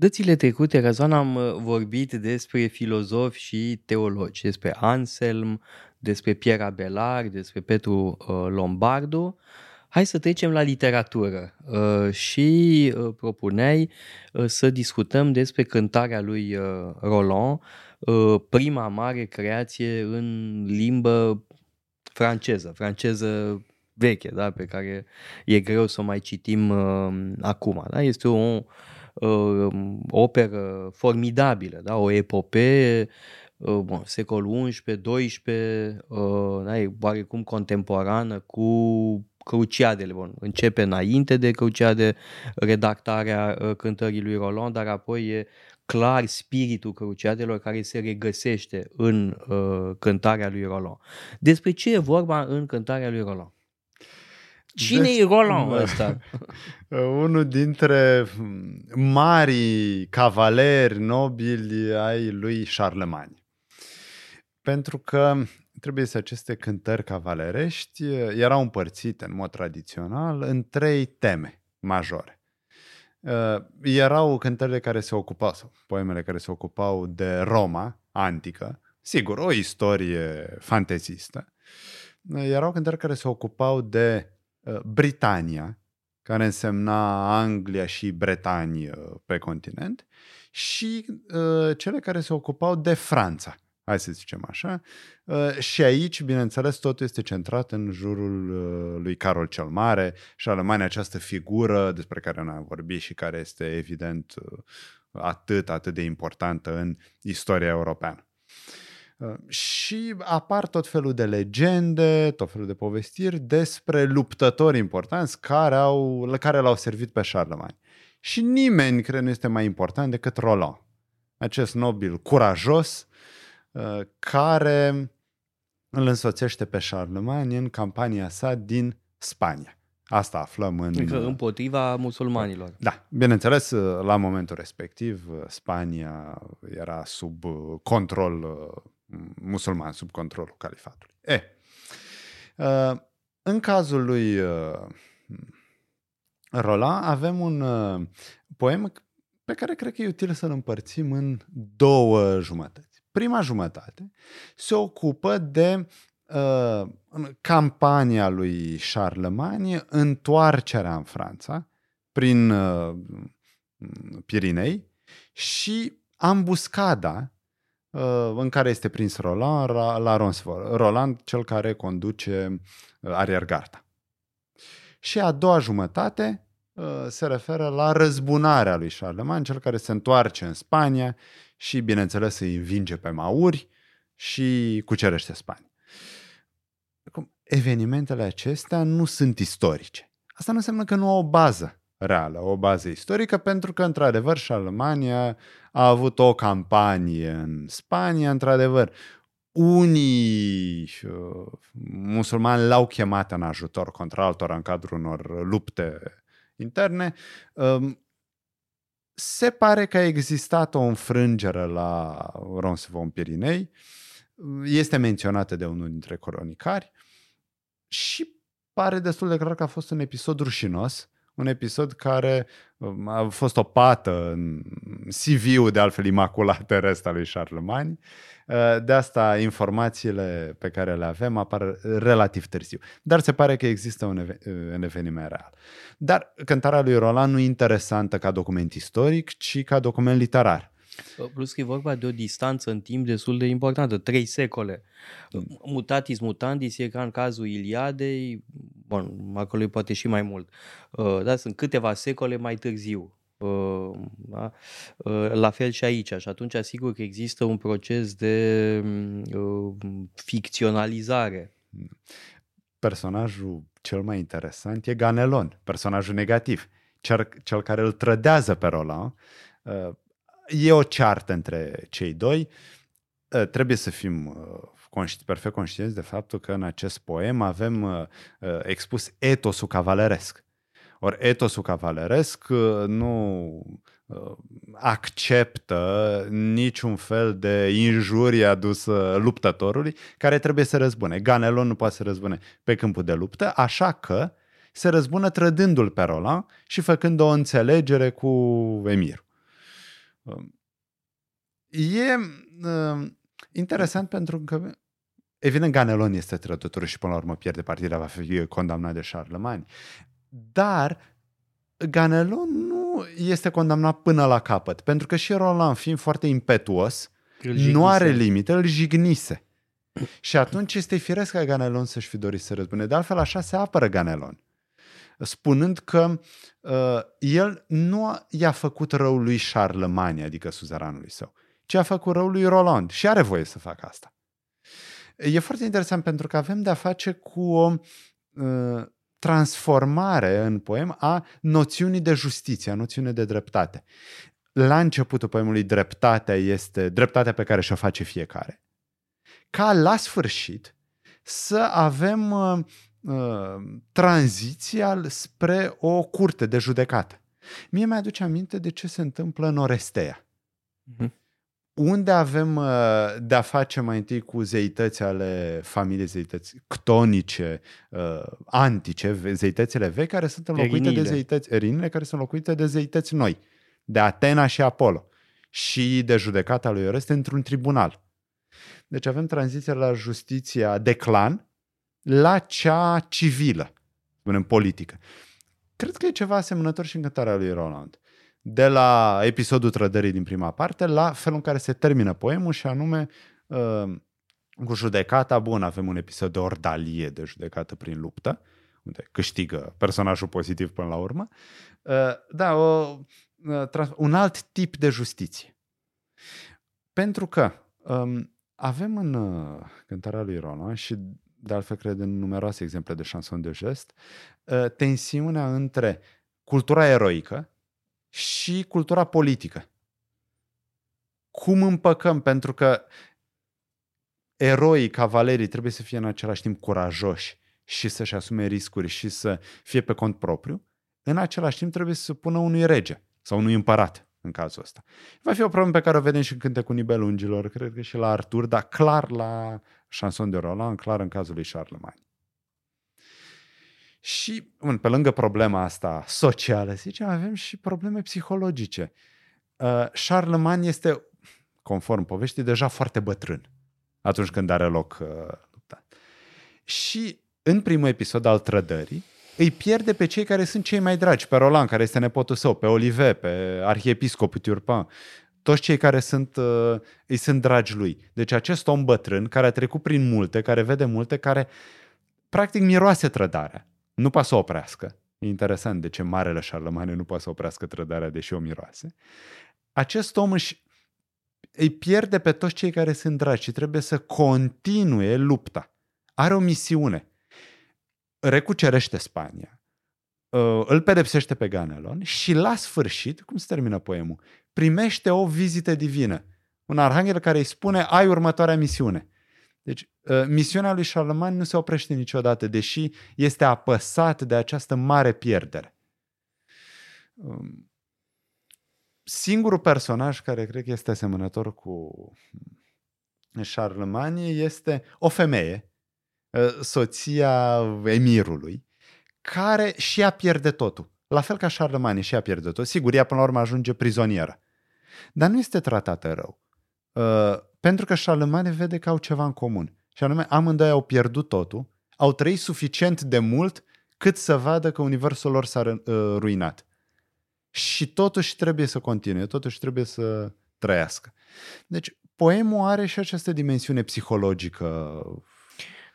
Dățile trecute, Răzvan, am uh, vorbit despre filozofi și teologi, despre Anselm, despre Pierre Abelard, despre Petru uh, Lombardo. Hai să trecem la literatură uh, și uh, propuneai uh, să discutăm despre cântarea lui uh, Roland, uh, prima mare creație în limbă franceză, franceză veche, da, pe care e greu să o mai citim uh, acum. Da? Este o uh, operă formidabilă, da? o epopee uh, bon, secolul XI, XII, uh, da? e oarecum contemporană cu Cruciadele. Bun, începe înainte de Cruciade redactarea uh, cântării lui Roland, dar apoi e clar spiritul Cruciadelor care se regăsește în uh, cântarea lui Roland. Despre ce e vorba în cântarea lui Roland? Cine Des- e Roland ăsta? Unul dintre marii cavaleri nobili ai lui Charlemagne. Pentru că trebuie să aceste cântări cavalerești erau împărțite în mod tradițional în trei teme majore. Uh, erau cântările care se ocupau, sau poemele care se ocupau de Roma antică, sigur, o istorie fantezistă. Uh, Erau cântări care se ocupau de uh, Britania, care însemna Anglia și Bretanie uh, pe continent, și uh, cele care se ocupau de Franța, hai să zicem așa. Uh, și aici, bineînțeles, totul este centrat în jurul uh, lui Carol cel Mare și Alemania, această figură despre care noi am vorbit și care este evident uh, atât, atât de importantă în istoria europeană. Uh, Și apar tot felul de legende, tot felul de povestiri despre luptători importanți care, au, care l-au servit pe Charlemagne. Și nimeni, cred, nu este mai important decât Roland, acest nobil curajos uh, care îl însoțește pe Charlemagne în campania sa din Spania. Asta aflăm în... Adică împotriva musulmanilor. Da, bineînțeles, la momentul respectiv, Spania era sub uh, control uh, musulman, sub controlul califatului. E, uh, în cazul lui uh, Roland avem un uh, poem pe care cred că e util să-l împărțim în două jumătăți. Prima jumătate se ocupă de uh, în campania lui Charlemagne, întoarcerea în Franța prin uh, Pirinei și ambuscada uh, în care este prins Roland la, la Roncevaux. Roland, cel care conduce uh, ariergarda. Și a doua jumătate uh, se referă la răzbunarea lui Charlemagne, cel care se întoarce în Spania și, bineînțeles, îi învinge pe mauri și cucerește Spania. Acum, evenimentele acestea nu sunt istorice. Asta nu înseamnă că nu au o bază reală, o bază istorică, pentru că, într-adevăr, Charlemagne a avut o campanie în Spania, într-adevăr, unii uh, musulmani l-au chemat în ajutor contra altora în cadrul unor lupte interne. Um, se pare că a existat o înfrângere la Roncevaux în Pirinei, este menționată de unul dintre cronicari și pare destul de clar că a fost un episod rușinos, un episod care um, a fost o pată în CV-ul de altfel imaculat terest al lui Charlemagne. Uh, De asta informațiile pe care le avem apar relativ târziu. Dar se pare că există un, eve- un eveniment real. Dar cântarea lui Roland nu e interesantă ca document istoric, ci ca document literar. Plus că e vorba de o distanță în timp destul de importantă, trei secole. Mutatis mutandis e ca în cazul Iliadei, bun, acolo e poate și mai mult, Uh, da, sunt câteva secole mai târziu. Uh, Da? Uh, La fel și aici. Și atunci, asigur că există un proces de uh, ficționalizare. Personajul cel mai interesant e Ganelon, personajul negativ, cel, cel care îl trădează pe Roland. Uh, E o ceartă între cei doi. Uh, Trebuie să fim uh, conști, perfect conștienți de faptul că în acest poem avem uh, uh, expus etosul cavaleresc. Ori etosul cavaleresc uh, nu uh, acceptă niciun fel de injurie adusă luptătorului care trebuie să răzbune. Ganelon nu poate să răzbune pe câmpul de luptă, așa că se răzbună trădându-l pe Roland și făcând o înțelegere cu emirul. E uh, interesant pentru că Evident, Ganelon este trădător și până la urmă pierde partida, va fi condamnat de Charlemagne. Dar Ganelon nu este condamnat până la capăt, pentru că și Roland, fiind foarte impetuos, nu are limite, îl jignise. Și atunci este firesc ca Ganelon să-și fi dorit să răzbune. De altfel, așa se apără Ganelon, spunând că uh, el nu i-a făcut rău lui Charlemagne, adică suzeranului său, ci a făcut rău lui Roland și are voie să facă asta. E foarte interesant pentru că avem de-a face cu o uh, transformare în poem a noțiunii de justiție, a noțiunii de dreptate. La începutul poemului dreptatea este dreptatea pe care și-o face fiecare. Ca la sfârșit să avem uh, uh, tranziția spre o curte de judecată. Mie mi-aduce aminte de ce se întâmplă în Orestea. Mm-hmm unde avem uh, de-a face mai întâi cu zeități ale familiei zeități ctonice, uh, antice, zeitățile vechi, care sunt înlocuite erinile. de zeități, erinile, care sunt înlocuite de zeități noi, de Atena și Apollo și de judecata lui Oreste într-un tribunal. Deci avem tranziția la justiția de clan la cea civilă, spunem politică. Cred că e ceva asemănător și în cântarea lui Roland de la episodul trădării din prima parte la felul în care se termină poemul și anume uh, cu judecata, bun, avem un episod de ordalie de judecată prin luptă, unde câștigă personajul pozitiv până la urmă. Uh, da, o, uh, un alt tip de justiție. Pentru că um, avem în uh, cântarea lui Roland și de altfel cred în numeroase exemple de șanson de gest, uh, tensiunea între cultura eroică, și cultura politică. Cum împăcăm? Pentru că eroii, cavalerii trebuie să fie în același timp curajoși și să-și asume riscuri și să fie pe cont propriu. În același timp trebuie să se pună unui rege sau unui împărat în cazul ăsta. Va fi o problemă pe care o vedem și în cântecul Nibelungilor, cred că și la Artur, dar clar la Chanson de Roland, clar în cazul lui Charlemagne. Și, bun, pe lângă problema asta socială, să zicem, avem și probleme psihologice. Uh, Charlemagne este, conform poveștii, deja foarte bătrân atunci când are loc uh, lupta. Și în primul episod al trădării, îi pierde pe cei care sunt cei mai dragi, pe Roland, care este nepotul său, pe Olive, pe arhiepiscopul Turpin, toți cei care sunt, uh, îi sunt dragi lui. Deci acest om bătrân, care a trecut prin multe, care vede multe, care practic miroase trădarea nu poate să oprească. E interesant de ce Marele Șarlămane nu poate să oprească trădarea, deși o miroase. Acest om își îi pierde pe toți cei care sunt dragi și trebuie să continue lupta. Are o misiune. Recucerește Spania, uh, îl pedepsește pe Ganelon și la sfârșit, cum se termină poemul, primește o vizită divină. Un arhanghel care îi spune, ai următoarea misiune. Deci, ă, misiunea lui Charlemagne nu se oprește niciodată, deși este apăsat de această mare pierdere. Singurul personaj care cred că este asemănător cu Charlemagne este o femeie, ă, soția emirului, care și ea pierde totul. La fel ca Charlemagne și ea pierde totul. Sigur, ea până la urmă ajunge prizonieră. Dar nu este tratată rău. Ă, pentru că Charlemagne vede că au ceva în comun. Și anume, amândoi au pierdut totul, au trăit suficient de mult cât să vadă că universul lor s-a uh, ruinat. Și totuși trebuie să continue, totuși trebuie să trăiască. Deci, poemul are și această dimensiune psihologică.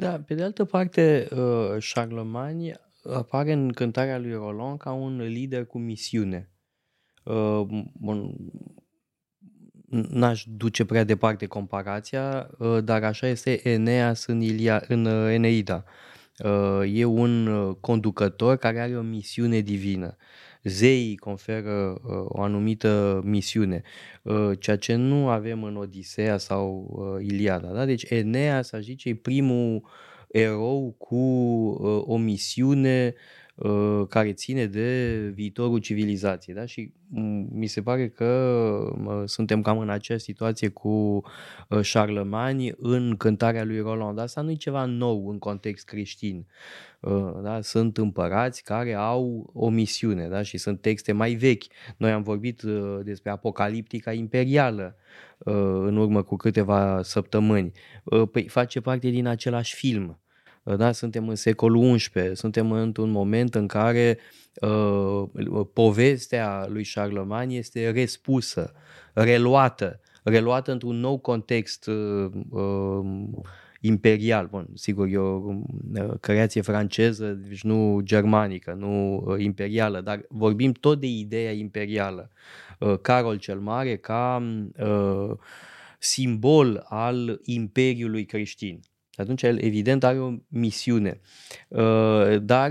Da, pe de altă parte, uh, Charlemagne apare în cântarea lui Roland ca un lider cu misiune. Uh, n-aș duce prea departe comparația, uh, dar așa este Eneas în, Ilia, în uh, Eneida. Uh, e un conducător care are o misiune divină. Zeii conferă o anumită misiune, ceea ce nu avem în Odiseea sau Iliada. Da? Deci Eneas, aș zice, e primul erou cu o misiune uh, care ține de viitorul civilizației. Da? Și mm, mi se pare că suntem cam în aceeași situație cu uh, Charlemagne în cântarea lui Roland. Asta nu e ceva nou în context creștin. Uh, da? Sunt împărați care au o misiune da? și sunt texte mai vechi. Noi am vorbit despre apocaliptica imperială în urmă cu câteva săptămâni. Păi face parte din același film da? suntem în secolul XI, suntem într-un moment în care uh, povestea lui Charlemagne este respusă, reluată, reluată într-un nou context uh, uh, imperial. Bun, sigur, e o uh, creație franceză, deci nu germanică, nu uh, imperială, dar vorbim tot de ideea imperială. Uh, Carol cel Mare ca uh, simbol al Imperiului creștin. Atunci el evident are o misiune. Uh, dar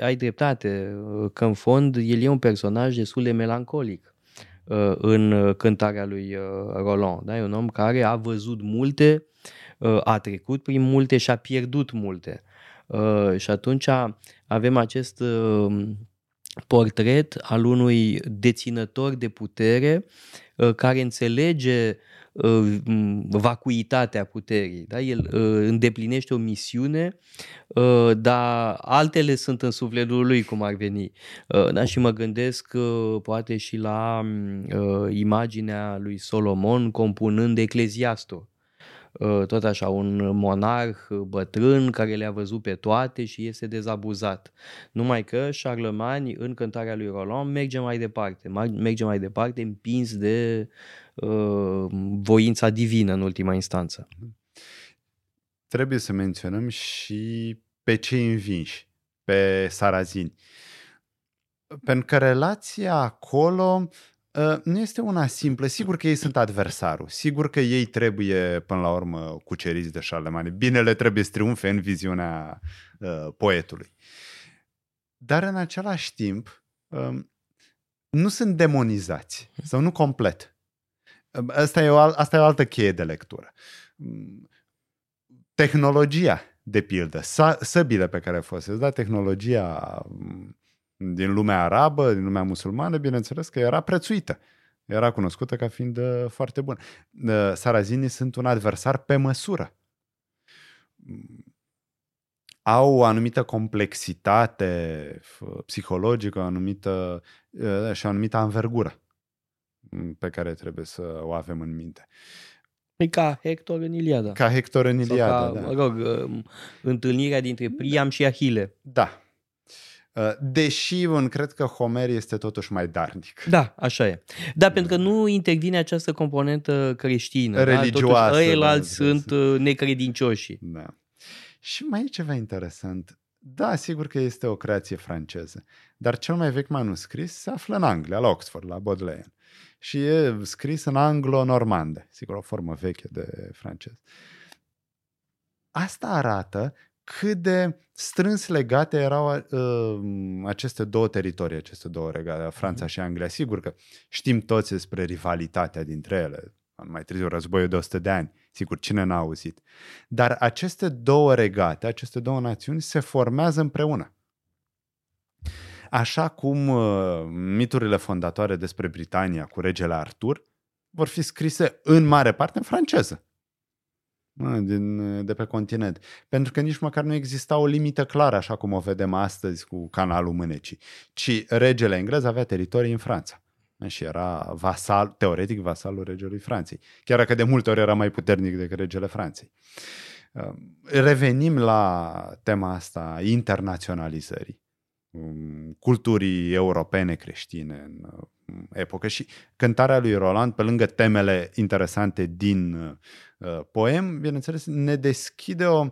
ai dreptate uh, că în fond el e un personaj destul de melancolic uh, în cântarea lui Roland. Da? E un om care a văzut multe, a trecut prin multe și a pierdut multe. Și atunci avem acest portret al unui deținător de putere care înțelege Uh, vacuitatea puterii. Da? El uh, îndeplinește o misiune, uh, dar altele sunt în sufletul lui, cum ar veni. Da? Și mă gândesc poate și la imaginea lui Solomon compunând Ecleziastul tot așa, un monarh bătrân care le-a văzut pe toate și este dezabuzat. Numai că Charlemagne, în cântarea lui Roland, merge mai departe, merge mai departe împins de uh, voința divină în ultima instanță. Trebuie să menționăm și pe cei învinși, pe sarazini. Pentru că relația acolo uh, nu este una simplă. Sigur că ei sunt adversarul. Sigur că ei trebuie, până la urmă, cuceriți de Charlemagne. Binele trebuie să triumfe în viziunea uh, poetului. Dar în același timp, uh, nu sunt demonizați sau nu complet. Asta e, o, asta e o altă cheie de lectură. Tehnologia, de pildă, săbile pe care folosesc, da, tehnologia mm, din lumea arabă, din lumea musulmană, bineînțeles că era prețuită. Era cunoscută ca fiind uh, foarte bună. Uh, sarazinii sunt un adversar pe măsură. Au o anumită complexitate psihologică, o anumită, uh, și o anumită anvergură pe care trebuie să o avem în minte. E ca Hector în Iliada. Ca Hector în Iliada, ca, da. Mă rog, um, întâlnirea dintre Priam și Ahile. Da. Uh, deși un cred că Homer este totuși mai darnic. Da, așa e. Da, pentru că nu intervine această componentă creștină. Religioasă. Da? Totuși, da, sunt uh, necredincioși. Da. Și mai e ceva interesant. Da, sigur că este o creație franceză, dar cel mai vechi manuscris se află în Anglia, la Oxford, la Baudelaire și e scris în anglo-normandă, sigur o formă veche de francez. Asta arată cât de strâns legate erau uh, aceste două teritorii, aceste două regate, Franța mhm. și Anglia. Sigur că știm toți despre rivalitatea dintre ele, mai târziu războiul de 100 de ani, sigur, cine n-a auzit. Dar aceste două regate, aceste două națiuni se formează împreună. Așa cum uh, miturile fondatoare despre Britania cu regele Artur vor fi scrise în mare parte în franceză. Din, de pe continent. Pentru că nici măcar nu exista o limită clară, așa cum o vedem astăzi cu canalul Mânecii, ci regele englez avea teritorii în Franța. Și era vasal, teoretic vasalul regelui Franței. Chiar dacă de multe ori era mai puternic decât regele Franței. Uh, revenim la tema asta internaționalizării. Um, culturii europene creștine în um, epocă și cântarea lui Roland, pe lângă temele interesante din uh, poem, bineînțeles, ne deschide o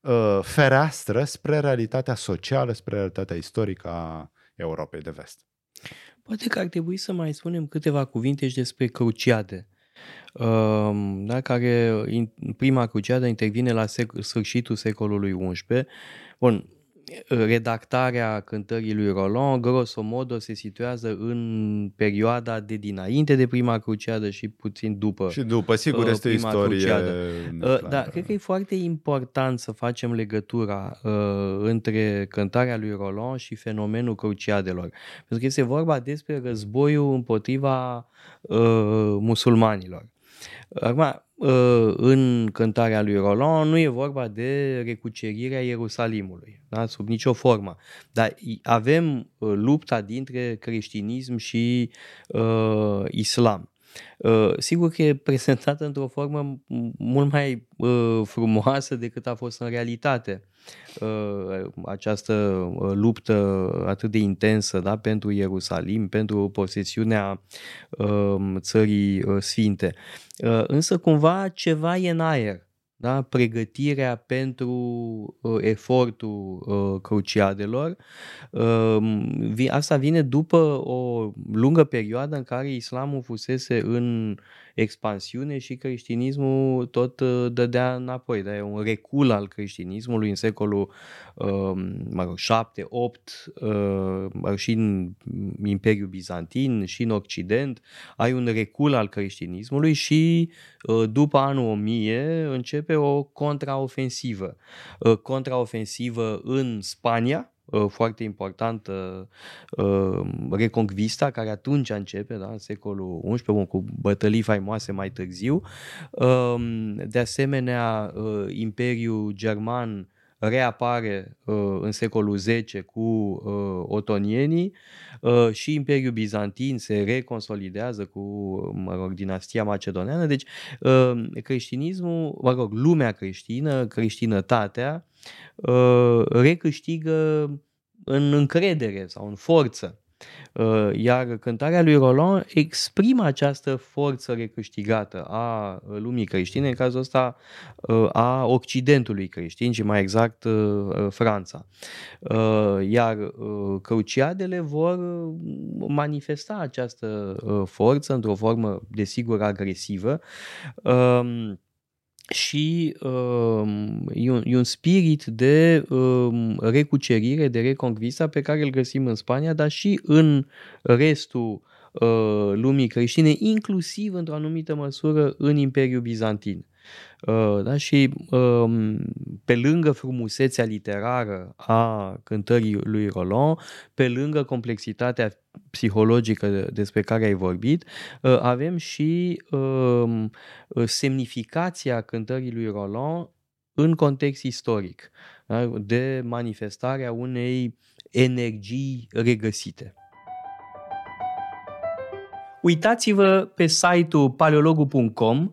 uh, fereastră spre realitatea socială, spre realitatea istorică a Europei de vest. Poate că ar trebui să mai spunem câteva cuvinte și despre cruciade. Uh, da, care prima cruciadă intervine la sec- sfârșitul secolului XI. Bun, redactarea cântării lui Roland, grosomodo, se situează în perioada de dinainte de prima cruciadă și puțin după. Și după, sigur, este o istorie. Cruciadă. Uh, da, cred că e foarte important să facem legătura uh, între cântarea lui Roland și fenomenul cruciadelor. Pentru că este vorba despre războiul împotriva uh, musulmanilor. Acum, Ă, în cântarea lui Roland nu e vorba de recucerirea Ierusalimului, da? sub nicio formă. Dar avem ă, lupta dintre creștinism și uh, islam. Uh, sigur că e prezentată într-o formă mult mai uh, frumoasă decât a fost în realitate. Uh, această uh, luptă atât de intensă da, pentru Ierusalim, pentru posesiunea uh, țării uh, sfinte. Uh, însă cumva ceva e în aer da? pregătirea pentru uh, efortul uh, cruciadelor. Uh, asta vine după o lungă perioadă în care islamul fusese în expansiune și creștinismul tot uh, dădea înapoi. Dar e un recul al creștinismului în secolul um, mă rog, 7, 8 uh, și în Imperiul Bizantin și în Occident. Ai un recul al creștinismului și uh, după anul 1000 începe o contraofensivă. Contraofensivă în Spania, Uh, foarte importantă, uh, Reconquista, care atunci începe, da, în secolul XI, cu bătălii faimoase mai târziu. Um, de asemenea, uh, Imperiul German reapare în secolul X cu otonienii și Imperiul Bizantin se reconsolidează cu, mă rog, dinastia macedoneană. Deci, creștinismul, mă rog, lumea creștină, creștinătatea, Uh, recâștigă în încredere sau în forță. Uh, iar cântarea lui Roland exprimă această forță recâștigată a lumii creștine, în cazul ăsta uh, a Occidentului creștin și mai exact Franța. Iar cruciadele vor manifesta această forță într-o formă, desigur, agresivă și um, e, un, e un spirit de um, recucerire, de reconquista pe care îl găsim în Spania, dar și în restul uh, lumii creștine, inclusiv într-o anumită măsură în Imperiul Bizantin. Uh, da? Și um, pe lângă frumusețea literară a cântării lui Roland, pe lângă complexitatea psihologică despre care ai vorbit, uh, avem și um, semnificația cântării lui Roland în context istoric, da? de manifestarea unei energii regăsite. Uitați-vă pe site-ul paleologu.com